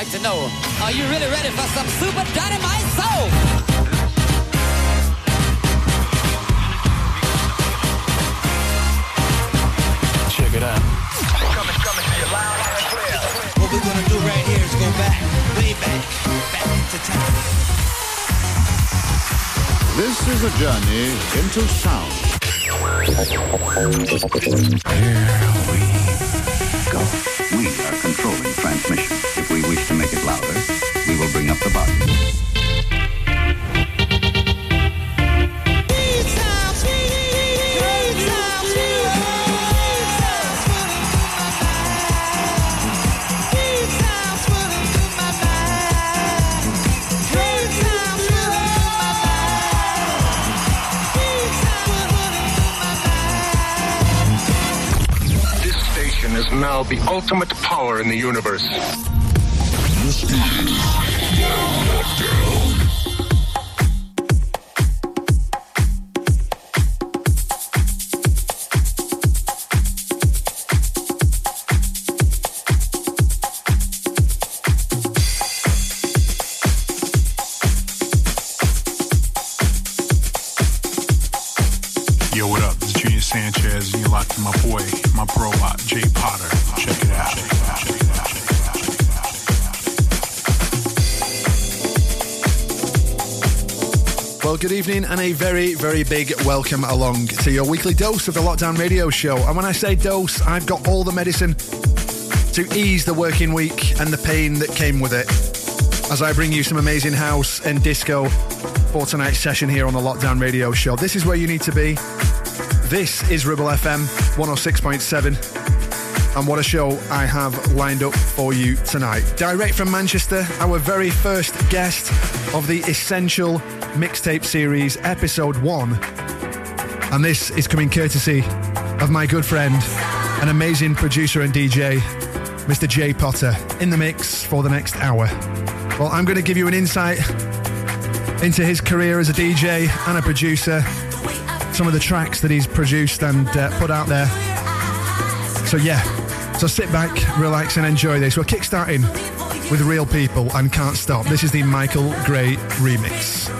like to know, are you really ready for some super dynamite soul? Check it out. What we're gonna do right here is go back, way back, back into time. This is a journey into sound. Here we go. We are controlling transmission. Bring up the volume. This station is now the ultimate power in the universe. And a very, very big welcome along to your weekly dose of the Lockdown Radio Show. And when I say dose, I've got all the medicine to ease the working week and the pain that came with it. As I bring you some amazing house and disco for tonight's session here on the Lockdown Radio Show. This is where you need to be. This is Ribble FM 106.7. And what a show I have lined up for you tonight. Direct from Manchester, our very first guest of the Essential Mixtape Series, Episode 1. And this is coming courtesy of my good friend, an amazing producer and DJ, Mr. Jay Potter, in the mix for the next hour. Well, I'm going to give you an insight into his career as a DJ and a producer, some of the tracks that he's produced and uh, put out there. So, yeah, so sit back, relax, and enjoy this. We're kickstarting with real people and can't stop. This is the Michael Gray remix.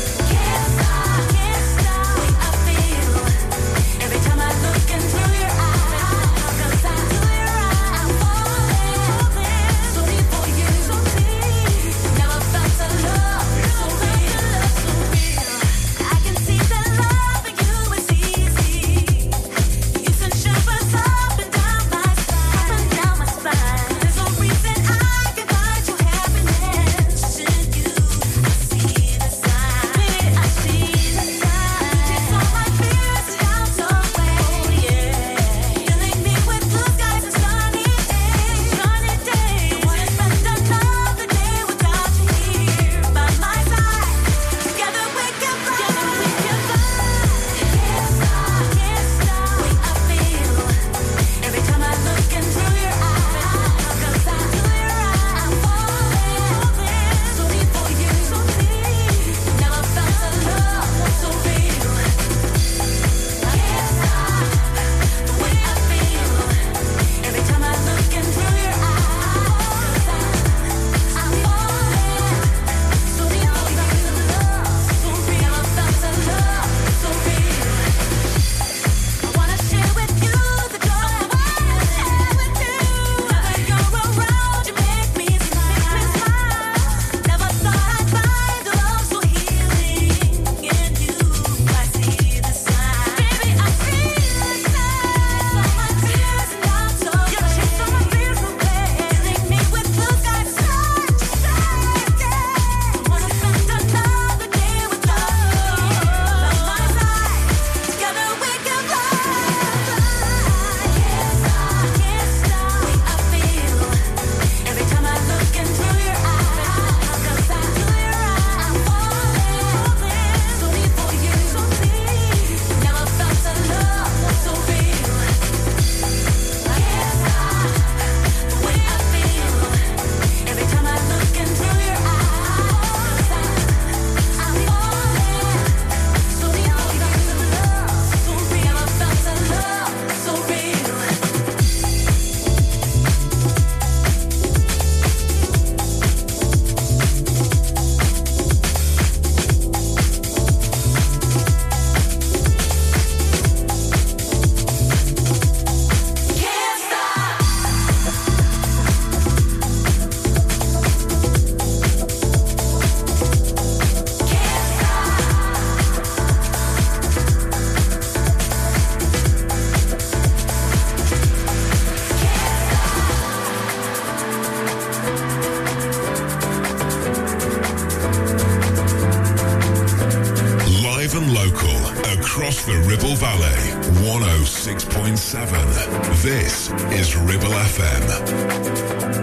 106.7. This is Ribble FM.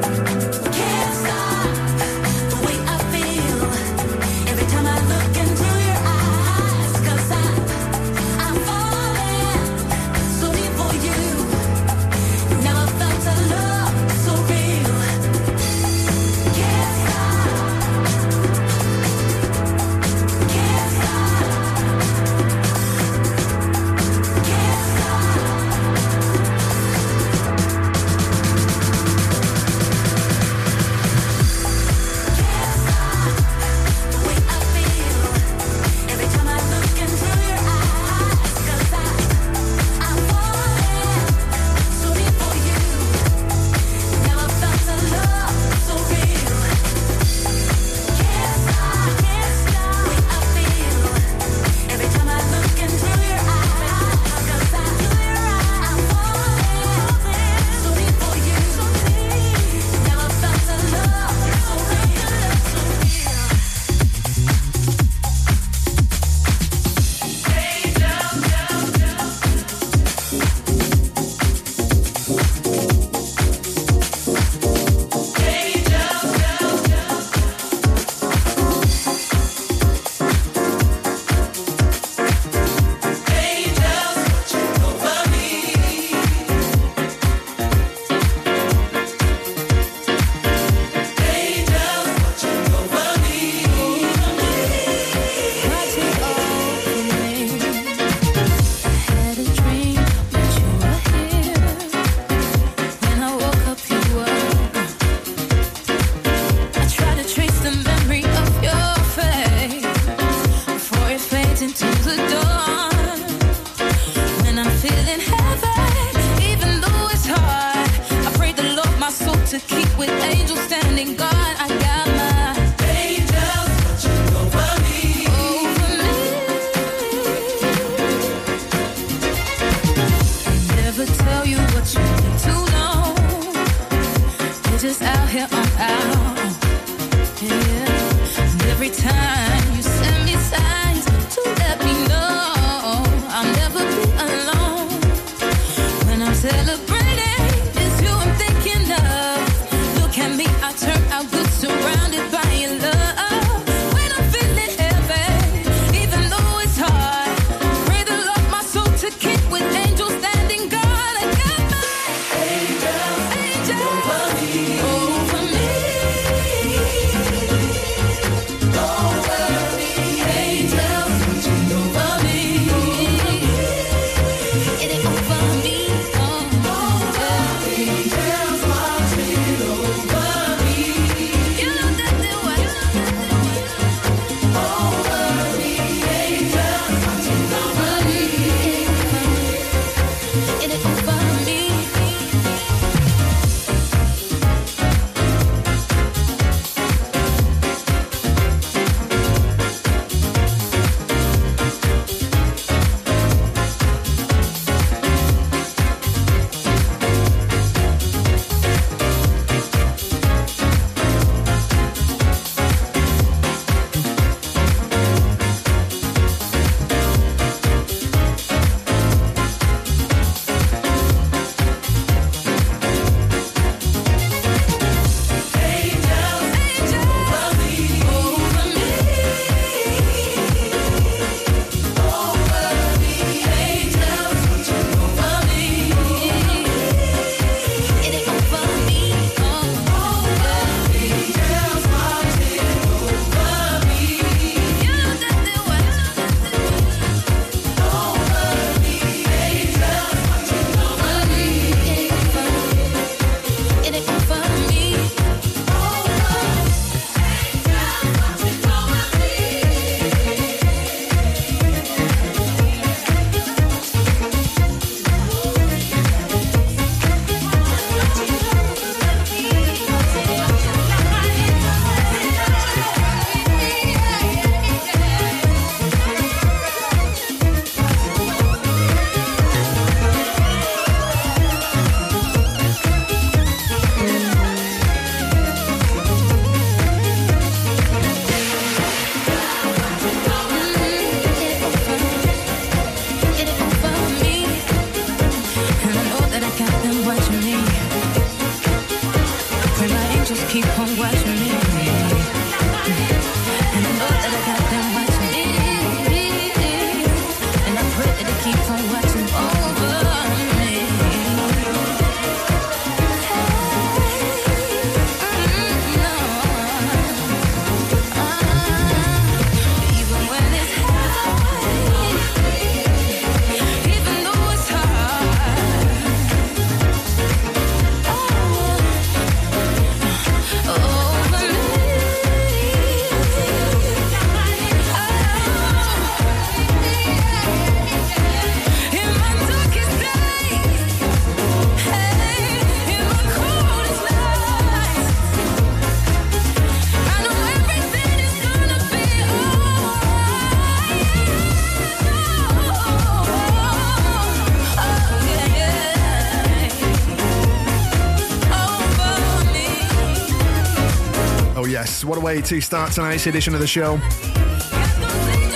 To start tonight's edition of the show.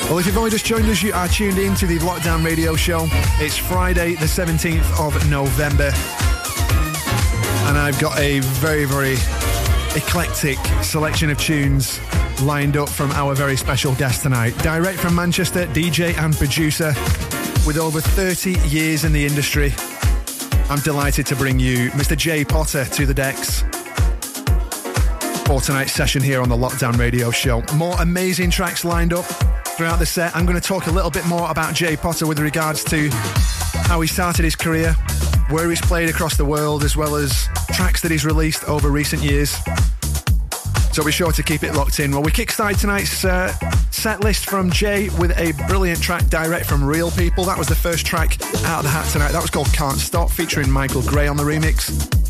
Well, if you've only just joined us, you are tuned in to the Lockdown Radio Show. It's Friday, the 17th of November. And I've got a very, very eclectic selection of tunes lined up from our very special guest tonight. Direct from Manchester, DJ and producer with over 30 years in the industry. I'm delighted to bring you Mr. Jay Potter to the decks for tonight's session here on the Lockdown Radio Show. More amazing tracks lined up throughout the set. I'm going to talk a little bit more about Jay Potter with regards to how he started his career, where he's played across the world, as well as tracks that he's released over recent years. So be sure to keep it locked in. Well, we kickstarted tonight's uh, set list from Jay with a brilliant track direct from Real People. That was the first track out of the hat tonight. That was called Can't Stop, featuring Michael Gray on the remix.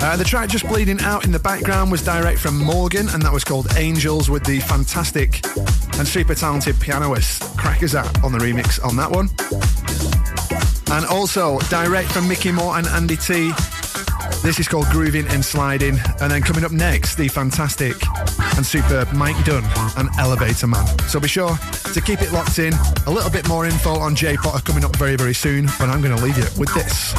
Uh, the track just bleeding out in the background was direct from Morgan, and that was called Angels with the fantastic and super talented pianist Crackazat on the remix on that one. And also direct from Micky More and Andy Tee. This is called Grooving and Sliding. And then coming up next, the fantastic and superb Mike Dunn and Elevator Man. So be sure to keep it locked in. A little bit more info on Jay Potter coming up very, very soon. But I'm going to leave you with this.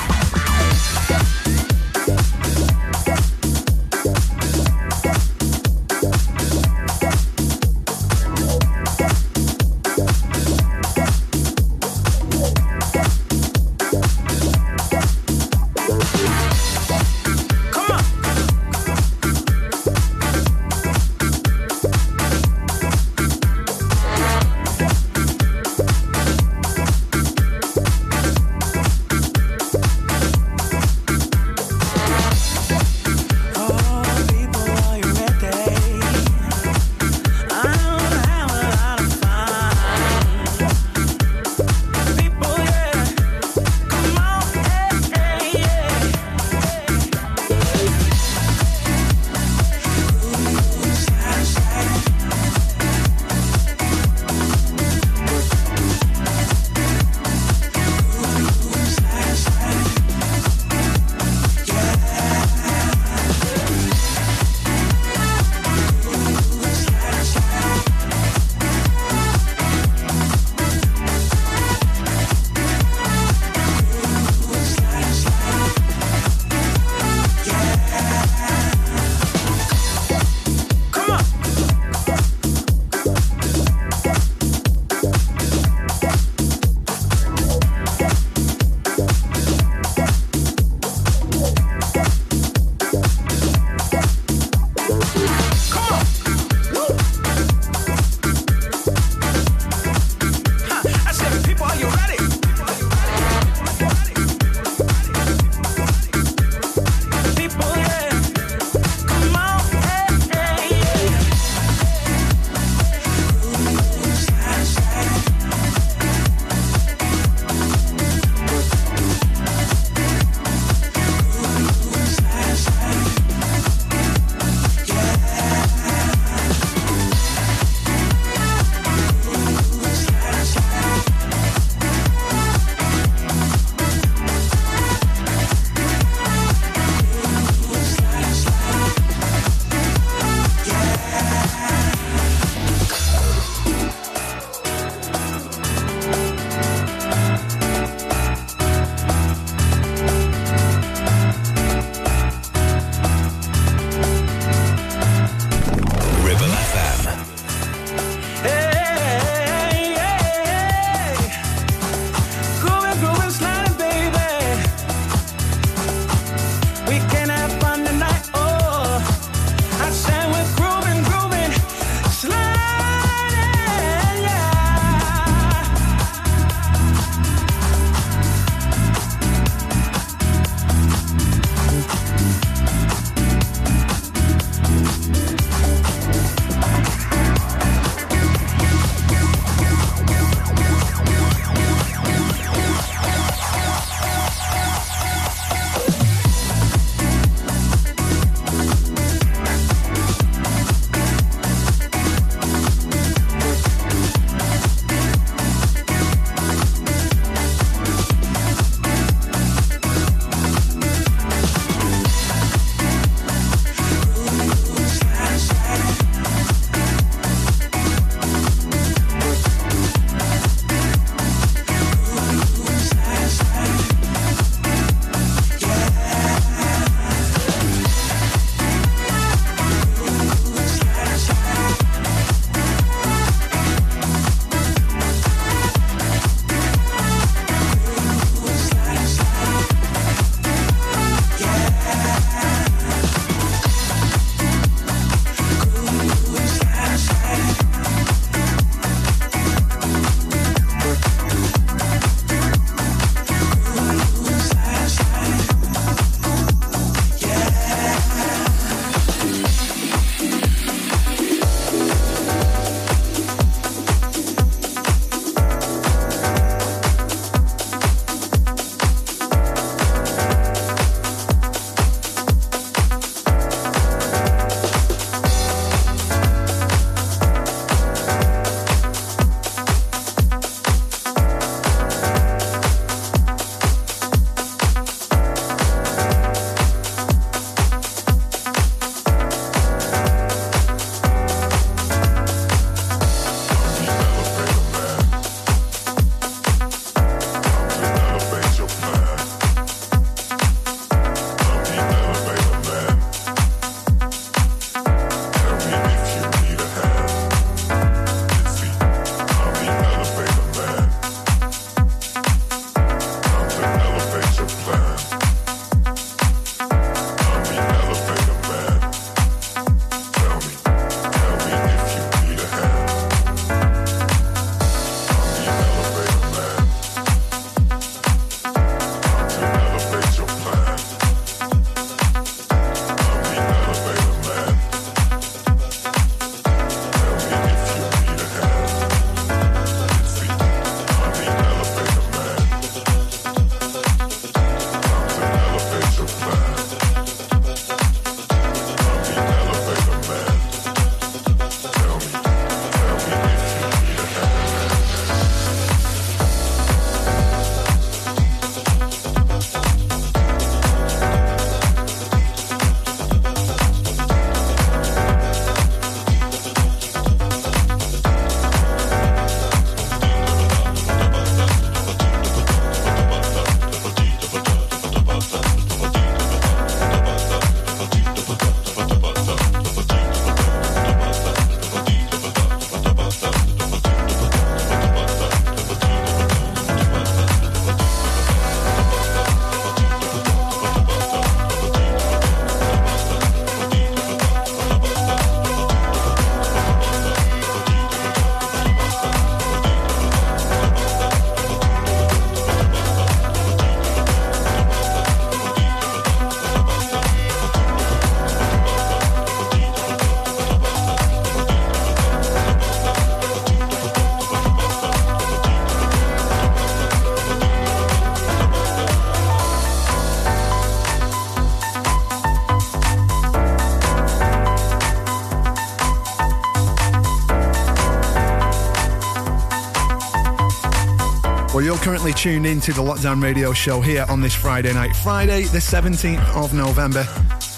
Still currently tuned in to the Lockdown Radio Show here on this Friday night, Friday, the 17th of November,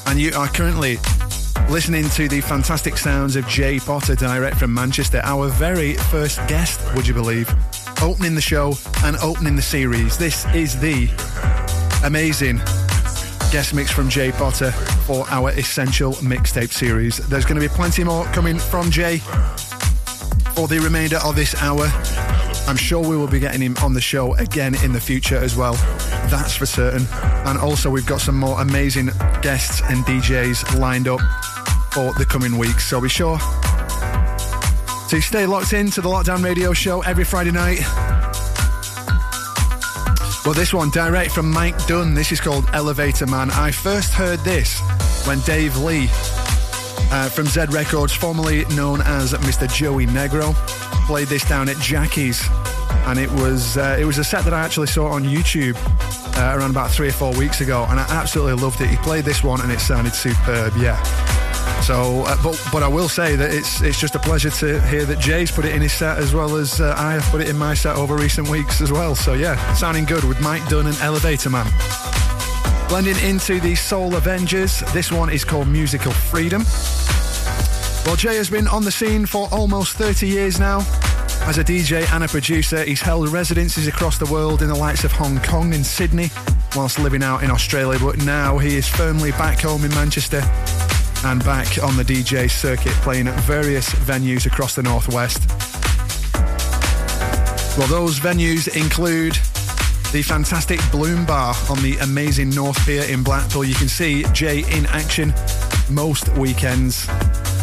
and you are currently listening to the fantastic sounds of Jay Potter direct from Manchester, our very first guest, would you believe? Opening the show and opening the series. This is the amazing guest mix from Jay Potter for our Essential Mixtape series. There's going to be plenty more coming from Jay for the remainder of this hour. I'm sure we will be getting him on the show again in the future as well. That's for certain. And also, we've got some more amazing guests and DJs lined up for the coming weeks. So be sure to stay locked in to the Lockdown Radio Show every Friday night. Well, this one direct from Mike Dunn. This is called Elevator Man. I first heard this when Dave Lee uh, from Z Records, formerly known as Mr. Joey Negro, played this down at Jackie's, and it was uh, it was a set that I actually saw on YouTube uh, around about three or four weeks ago, and I absolutely loved it. He played this one, and it sounded superb. Yeah. So, uh, but but I will say that it's it's just a pleasure to hear that Jay's put it in his set as well as uh, I have put it in my set over recent weeks as well. So yeah, sounding good with Mike Dunn and Elevator Man. Blending into the Soul Avengers, this one is called Musical Freedom. Well, Jay has been on the scene for almost 30 years now. As a DJ and a producer, he's held residencies across the world in the likes of Hong Kong and Sydney, whilst living out in Australia. But now he is firmly back home in Manchester and back on the DJ circuit, playing at various venues across the Northwest. Well, those venues include the fantastic Bloom Bar on the amazing North Pier in Blackpool. You can see Jay in action most weekends,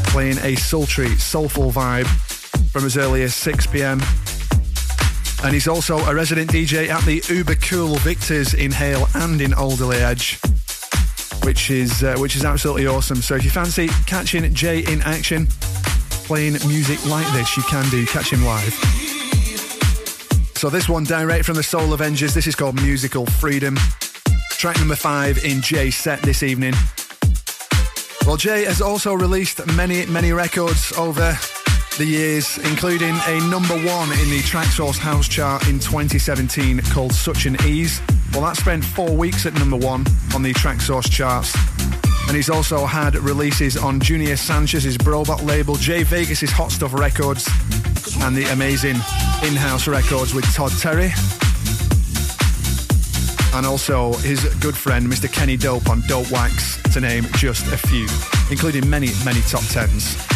playing a sultry, soulful vibe from as early as 6 pm. And he's also a resident DJ at the Uber Cool Victors in Hale and in Alderley Edge, which is uh, which is absolutely awesome. So if you fancy catching Jay in action, playing music like this, you can do. Catch him live. So this one direct from the Soul Avengers. This is called Musical Freedom. Track number five in Jay's set this evening. Well, Jay has also released many, many records over the years, including a number one in the Traxsource House chart in 2017 called Such an Ease. Well, that spent four weeks at number one on the Traxsource charts. And he's also had releases on Junior Sanchez's Brobot label, Jay Vegas's Hot Stuff Records, and the amazing in-house records with Todd Terry. And also his good friend, Mr. Kenny Dope on Dope Wax, to name just a few, including many, many top tens.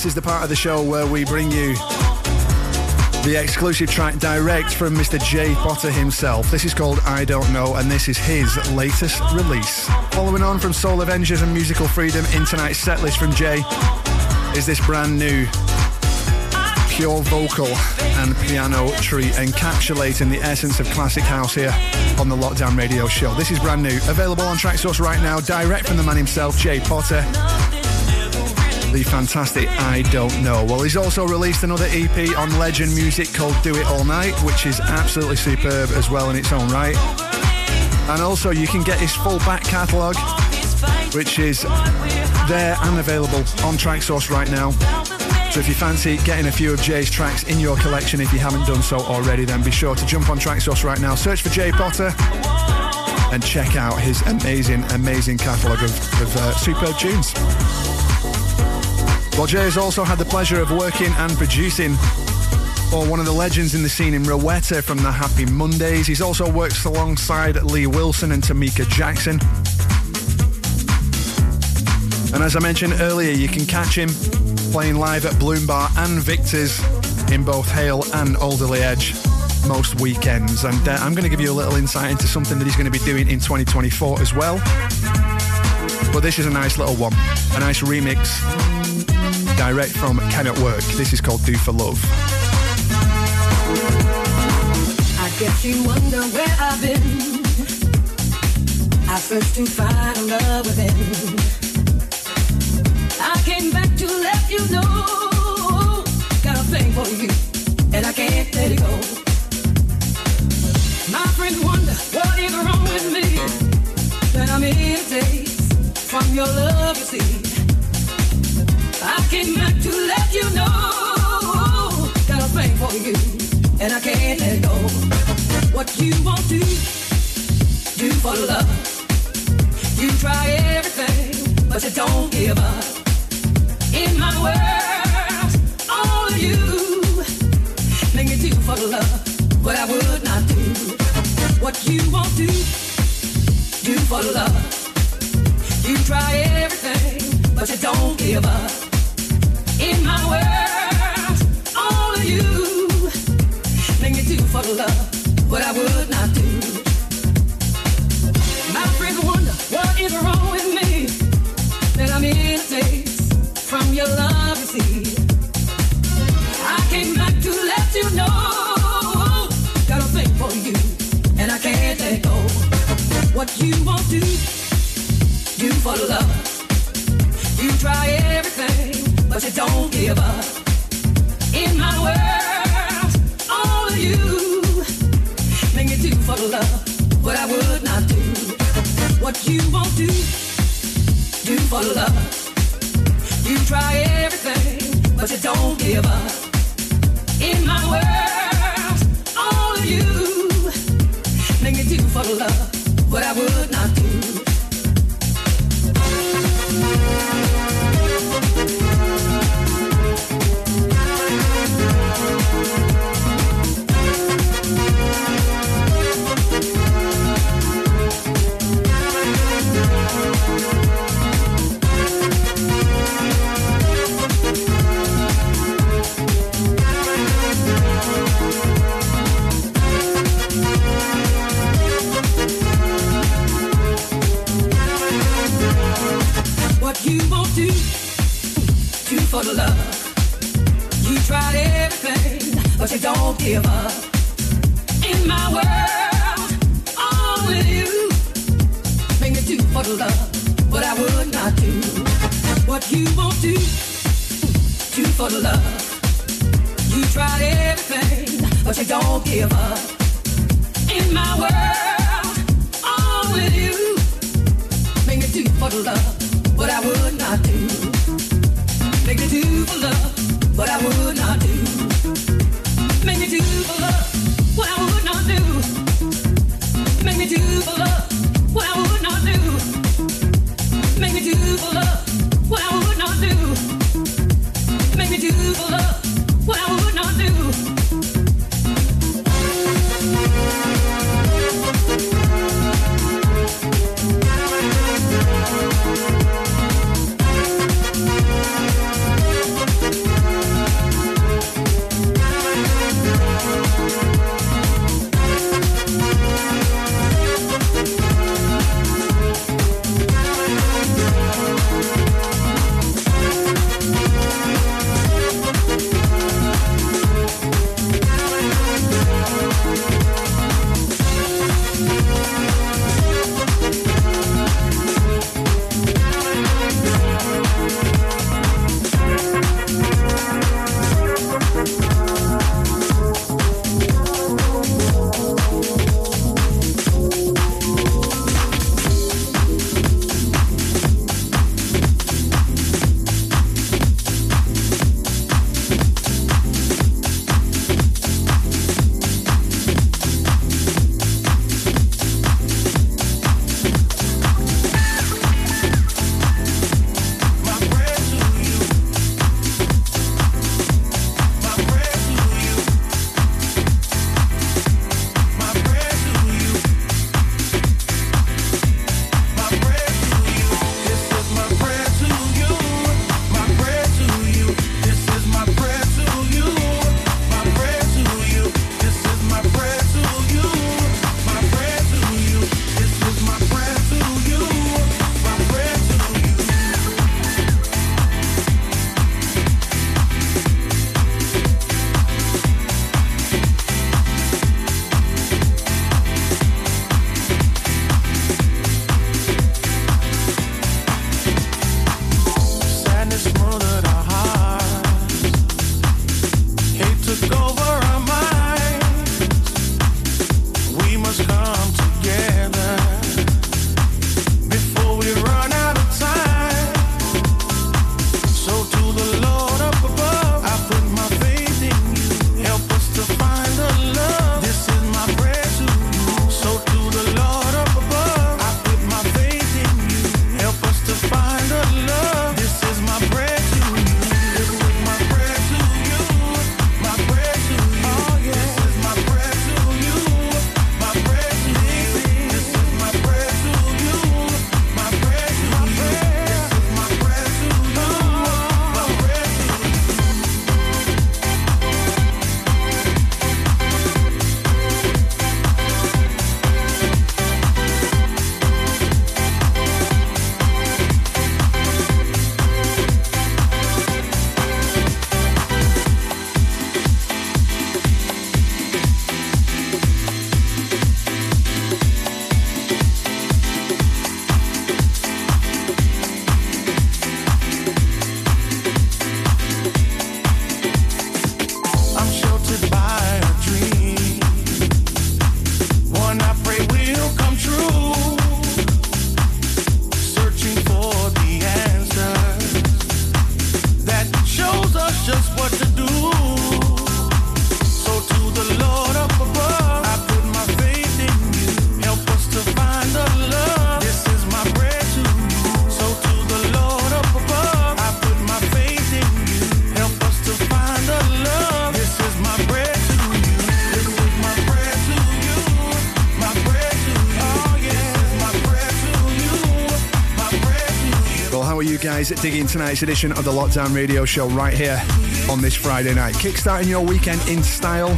This is the part of the show where we bring you the exclusive track direct from Mr. Jay Potter himself. This is called I Don't Know, and this is his latest release. Following on from Soul Avengers and Musical Freedom in tonight's set list from Jay is this brand new pure vocal and piano treat encapsulating the essence of classic house here on the Lockdown Radio Show. This is brand new, available on Traxsource right now, direct from the man himself, Jay Potter. The fantastic I Don't Know. Well, he's also released another EP on Legend Music called Do It All Night, which is absolutely superb as well in its own right. And also, you can get his full back catalogue, which is there and available on Traxsource right now. So if you fancy getting a few of Jay's tracks in your collection, if you haven't done so already, then be sure to jump on Traxsource right now, search for Jay Potter, and check out his amazing, amazing catalogue of, of uh, superb tunes. Jay has also had the pleasure of working and producing for one of the legends in the scene in Rowetta from the Happy Mondays. He's also worked alongside Lee Wilson and Tamika Jackson. And as I mentioned earlier, you can catch him playing live at Bloom Bar and Victor's in both Hale and Alderley Edge most weekends. And uh, I'm going to give you a little insight into something that he's going to be doing in 2024 as well. But this is a nice little one, a nice remix direct from Can It Work. This is called Do for Love. I guess you wonder where I've been. I searched to find a love within. I came back to let you know. Got a thing for you, and I can't let it go. My friends wonder what is wrong with me. That I'm from your love, you see. Came back to let you know. A thing for you, and I can't let go. What you want to do do for love. You try everything, but you don't give up. In my world, all of you make me do for love what I would not do. What you want to do do for love. You try everything, but you don't give up. You make me do for love what I would not do. My friends wonder what is wrong with me. That I'm in a daze from your love, you. I came back to let you know. Got a thing for you, and I can't let go. What you want to do for love. You try everything, but you don't give up. In my world, all of you make me do for the love what I would not do. What you want to do do for the love. You try everything, but you don't give up. In my world, all of you make me do for the love what I would for the love. You tried everything, but you don't give up. In my world, with you make me do for the love what I would not do. What you want to do do for the love. You tried everything, but you don't give up. In my world, with you make me do for the love what I would not do. Love what I would not are you guys digging tonight's edition of the Lockdown Radio Show right here on this Friday night? Kickstarting your weekend in style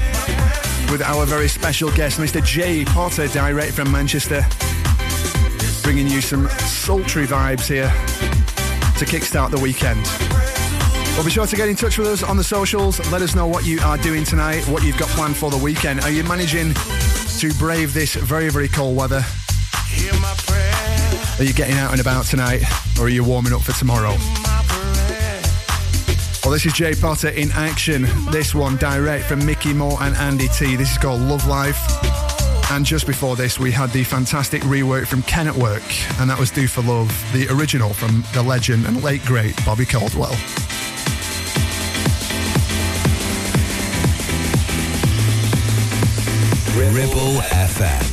with our very special guest, Mr. Jay Potter, direct from Manchester, bringing you some sultry vibes here to kickstart the weekend. Well, be sure to get in touch with us on the socials. Let us know what you are doing tonight, what you've got planned for the weekend. Are you managing to brave this very, very cold weather? Are you getting out and about tonight, or are you warming up for tomorrow? Well, this is Jay Potter in action. This one direct from Micky More and Andy Tee. This is called Love Life. And just before this, we had the fantastic rework from Ken at Work, and that was Do for Love, the original from the legend and late great Bobby Caldwell. Ribble FM.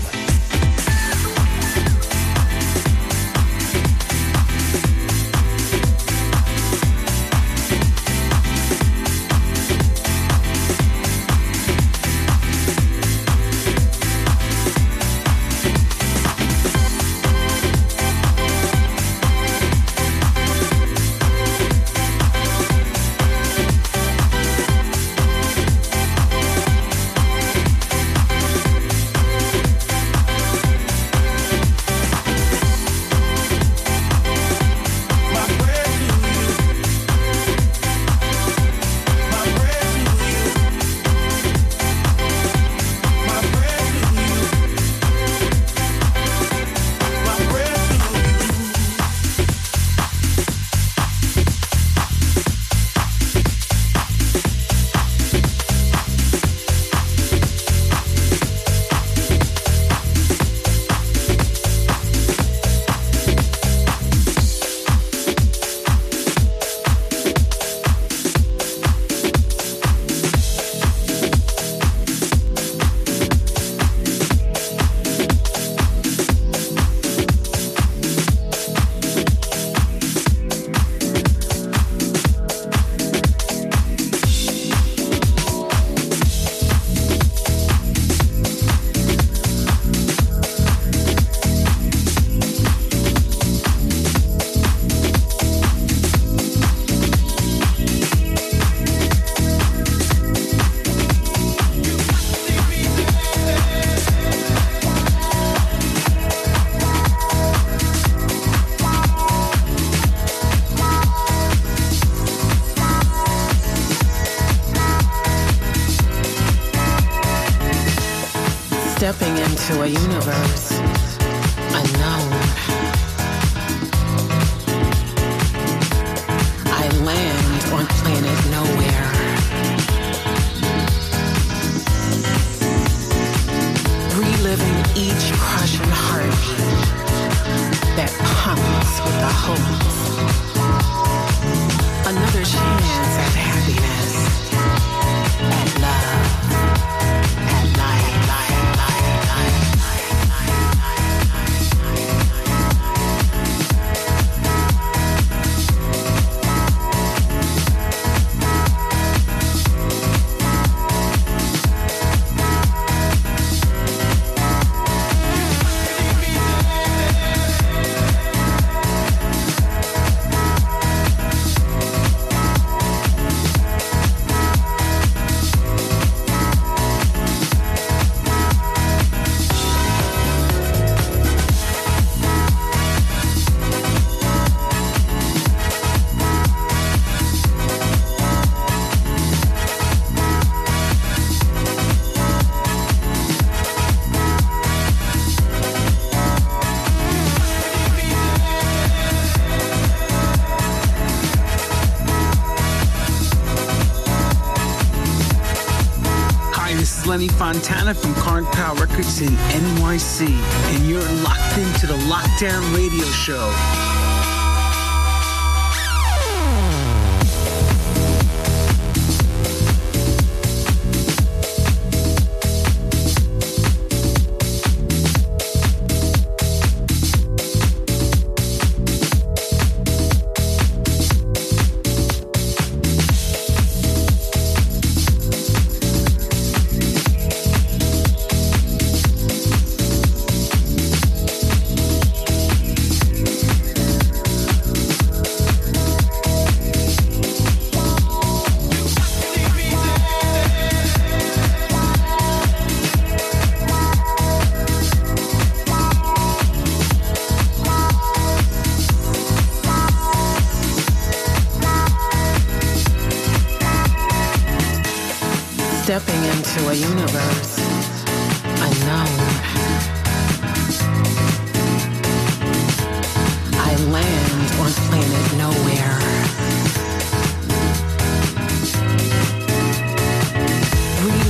Lenny Fontana from Carncow Records in NYC, and you're locked into the Lockdown Radio Show.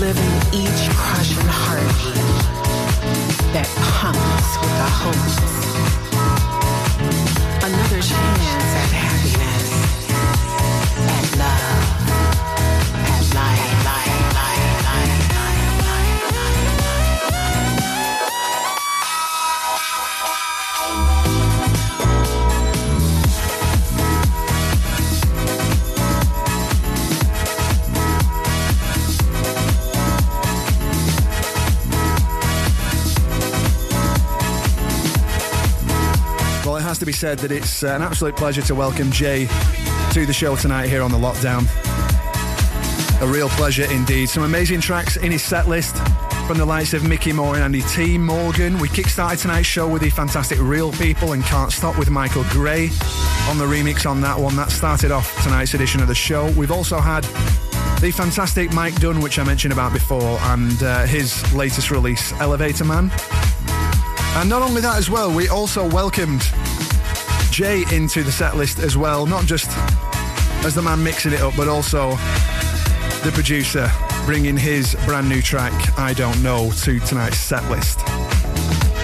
Reliving each crushing heartbeat that pumps with the hopes. Another chance at to be said that it's uh, an absolute pleasure to welcome Jay to the show tonight here on the Lockdown. A real pleasure indeed. Some amazing tracks in his set list from the likes of Micky More and Andy Tee. Morgan. We kickstarted tonight's show with the fantastic Real People and Can't Stop with Michael Gray on the remix on that one. That started off tonight's edition of the show. We've also had the fantastic Mike Dunn, which I mentioned about before, and uh, his latest release, Elevator Man. And not only that as well, we also welcomed Jay into the set list as well, not just as the man mixing it up, but also the producer bringing his brand new track, I Don't Know, to tonight's set list.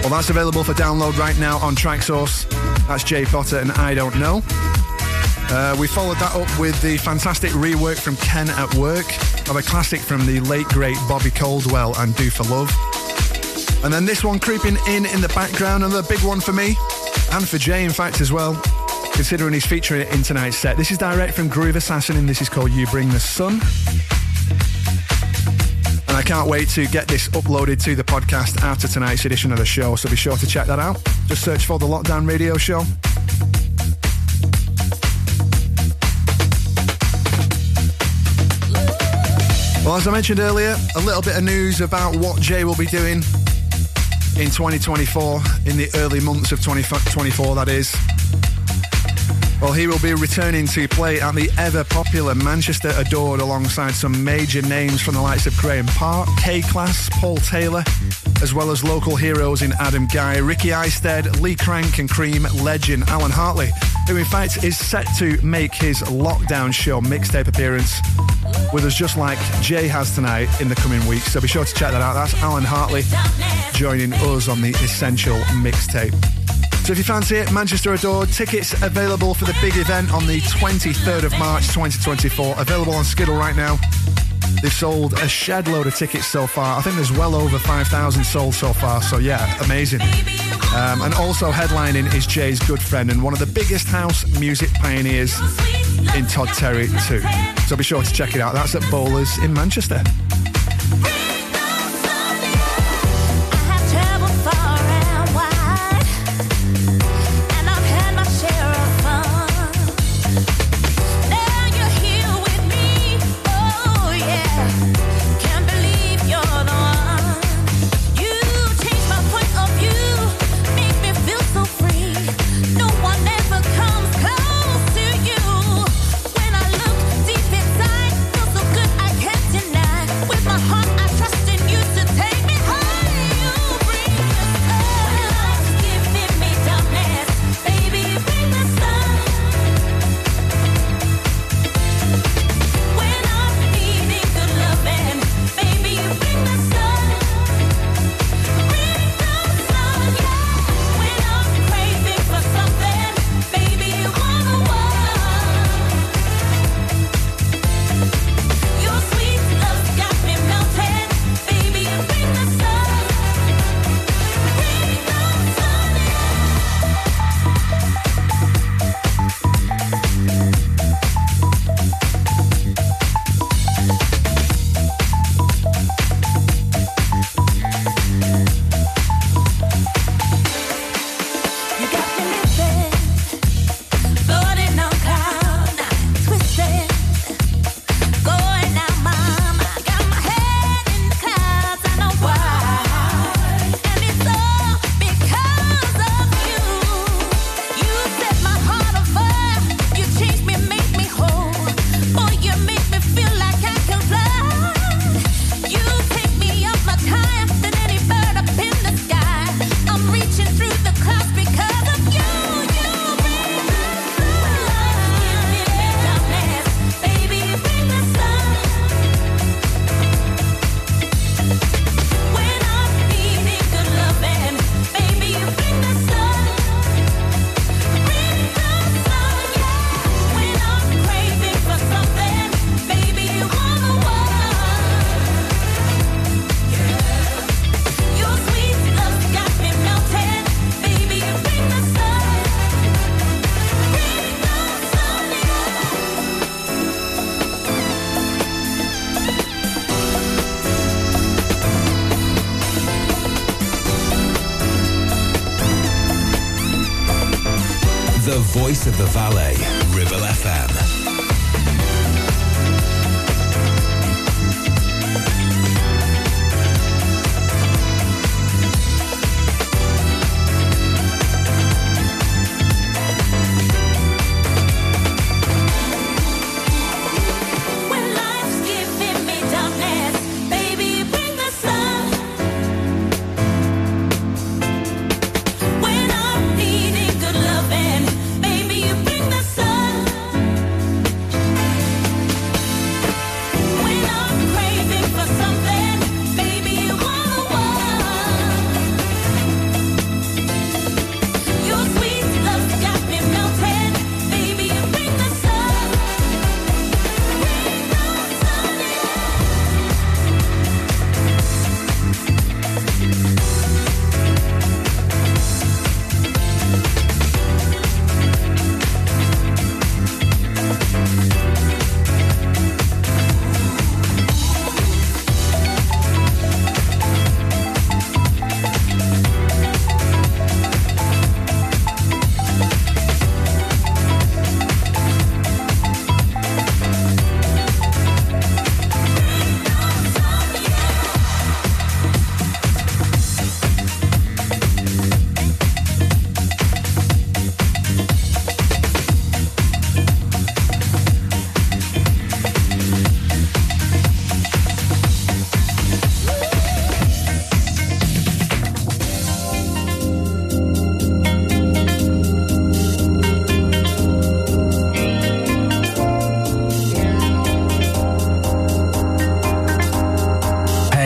Well, that's available for download right now on Traxsource. That's Jay Potter and I Don't Know. Uh, we followed that up with the fantastic rework from Ken at Work of a classic from the late great Bobby Caldwell and Do for Love. And then this one creeping in in the background, another big one for me and for Jay, in fact, as well, considering he's featuring it in tonight's set. This is direct from Groove Assassin, and this is called You Bring the Sun. And I can't wait to get this uploaded to the podcast after tonight's edition of the show, so be sure to check that out. Just search for the Lockdown Radio Show. Well, as I mentioned earlier, a little bit of news about what Jay will be doing in 2024, in the early months of 2024, that is. Well, he will be returning to play at the ever popular Manchester Adored alongside some major names from the likes of Graeme Park, K-Klass, Paul Taylor, as well as local heroes in Adam Guy, Ricky Eistead, Lee Crank, and Cream legend Alan Hartley, who in fact is set to make his lockdown show mixtape appearance with us just like Jay has tonight in the coming weeks. So be sure to check that out. That's Alan Hartley joining us on the Essential mixtape. So if you fancy it, Manchester Adored, tickets available for the big event on the 23rd of March 2024. Available on Skiddle right now. They've sold a shed load of tickets so far. I think there's well over 5,000 sold so far. So yeah, amazing. Um, and also headlining is Jay's good friend and one of the biggest house music pioneers in Todd Terry too. So be sure to check it out. That's at Bowlers in Manchester. The voice of the valet, Ribble FM.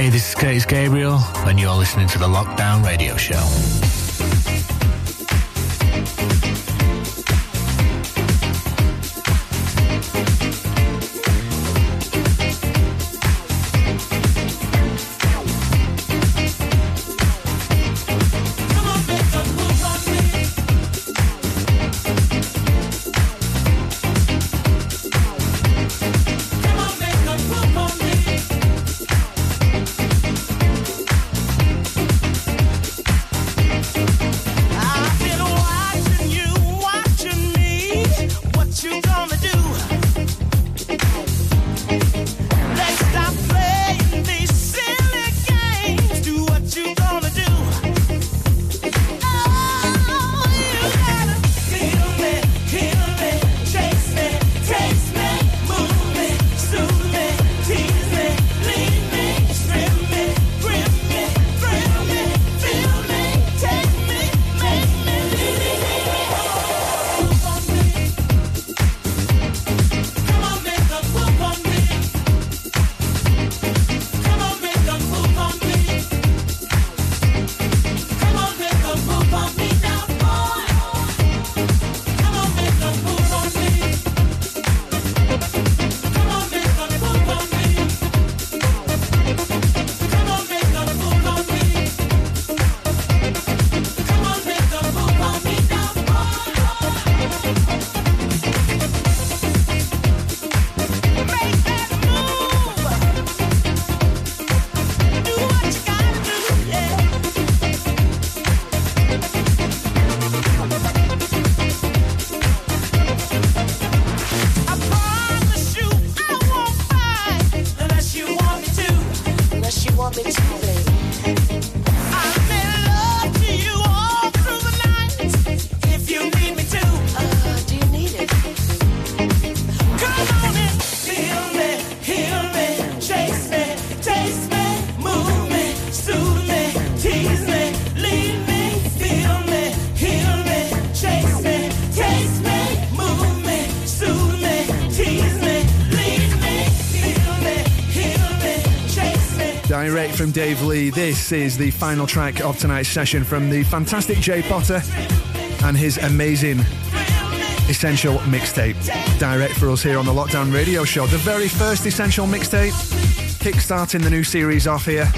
Hey, this is Curtis Gabriel, and you're listening to the Lockdown Radio Show. This is the final track of tonight's session from the fantastic Jay Potter and his amazing Essential mixtape. Direct for us here on the Lockdown Radio Show. The very first Essential mixtape, kickstarting the new series off here.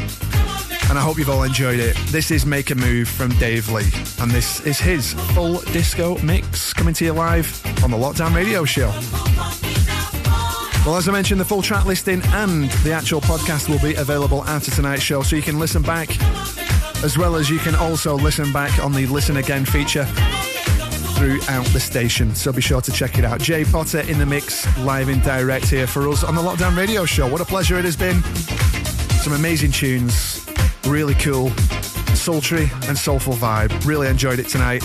And I hope you've all enjoyed it. This is Make a Move from Dave Lee. And this is his full disco mix coming to you live on the Lockdown Radio Show. Well, as I mentioned, the full track listing and the actual podcast will be available after tonight's show, so you can listen back, as well as you can also listen back on the Listen Again feature throughout the station. So be sure to check it out. Jay Potter in the mix, live and direct here for us on the Lockdown Radio Show. What a pleasure it has been. Some amazing tunes, really cool, sultry and soulful vibe. Really enjoyed it tonight.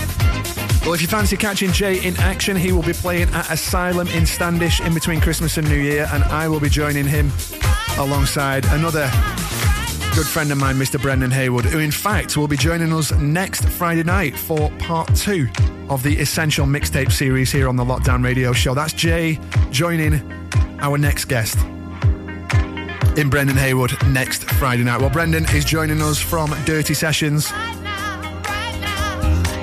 Well, if you fancy catching Jay in action, he will be playing at Asylum in Standish in between Christmas and New Year, and I will be joining him alongside another good friend of mine, Mr. Brendan Haywood, who in fact will be joining us next Friday night for part two of the Essential Mixtape series here on the Lockdown Radio Show. That's Jay joining our next guest in Brendan Haywood next Friday night. Well, Brendan is joining us from Dirty Sessions,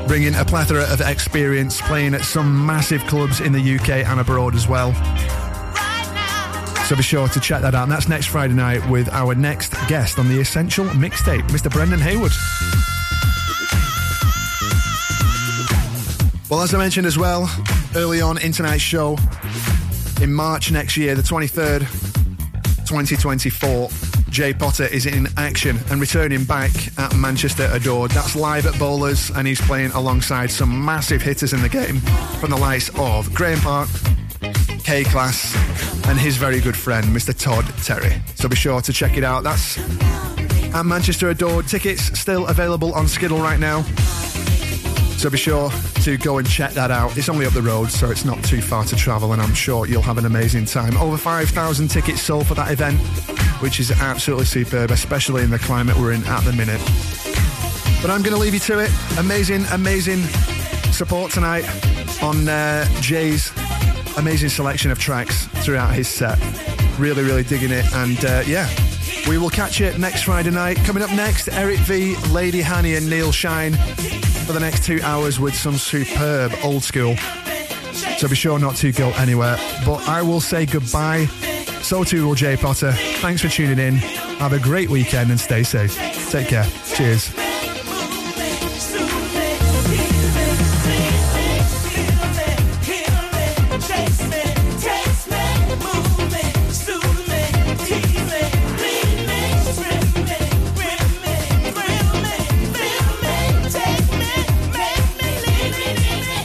bringing a plethora of experience playing at some massive clubs in the UK and abroad as well. So be sure to check that out. And that's next Friday night with our next guest on the Essential Mixtape, Mr. Brendan Haywood. Well, as I mentioned as well, early on in tonight's show, in March next year, the 23rd, 2024, Jay Potter is in action and returning back at Manchester Adored. That's live at Bowlers, and he's playing alongside some massive hitters in the game from the likes of Graeme Park, K-Klass, and his very good friend, Mr. Todd Terry. So be sure to check it out. That's at Manchester Adored. Tickets still available on Skiddle right now. So be sure to go and check that out. It's only up the road, so it's not too far to travel, and I'm sure you'll have an amazing time. Over 5,000 tickets sold for that event, which is absolutely superb, especially in the climate we're in at the minute. But I'm going to leave you to it. Amazing, amazing support tonight on uh, Jay's amazing selection of tracks throughout his set. Really, really digging it. And uh, yeah, we will catch you next Friday night. Coming up next, Eric V, Lady Hanny, and Neil Shine for the next two hours with some superb old school. So be sure not to go anywhere. But I will say goodbye. So too will Jay Potter. Thanks for tuning in. Have a great weekend and stay safe. Take care. Cheers.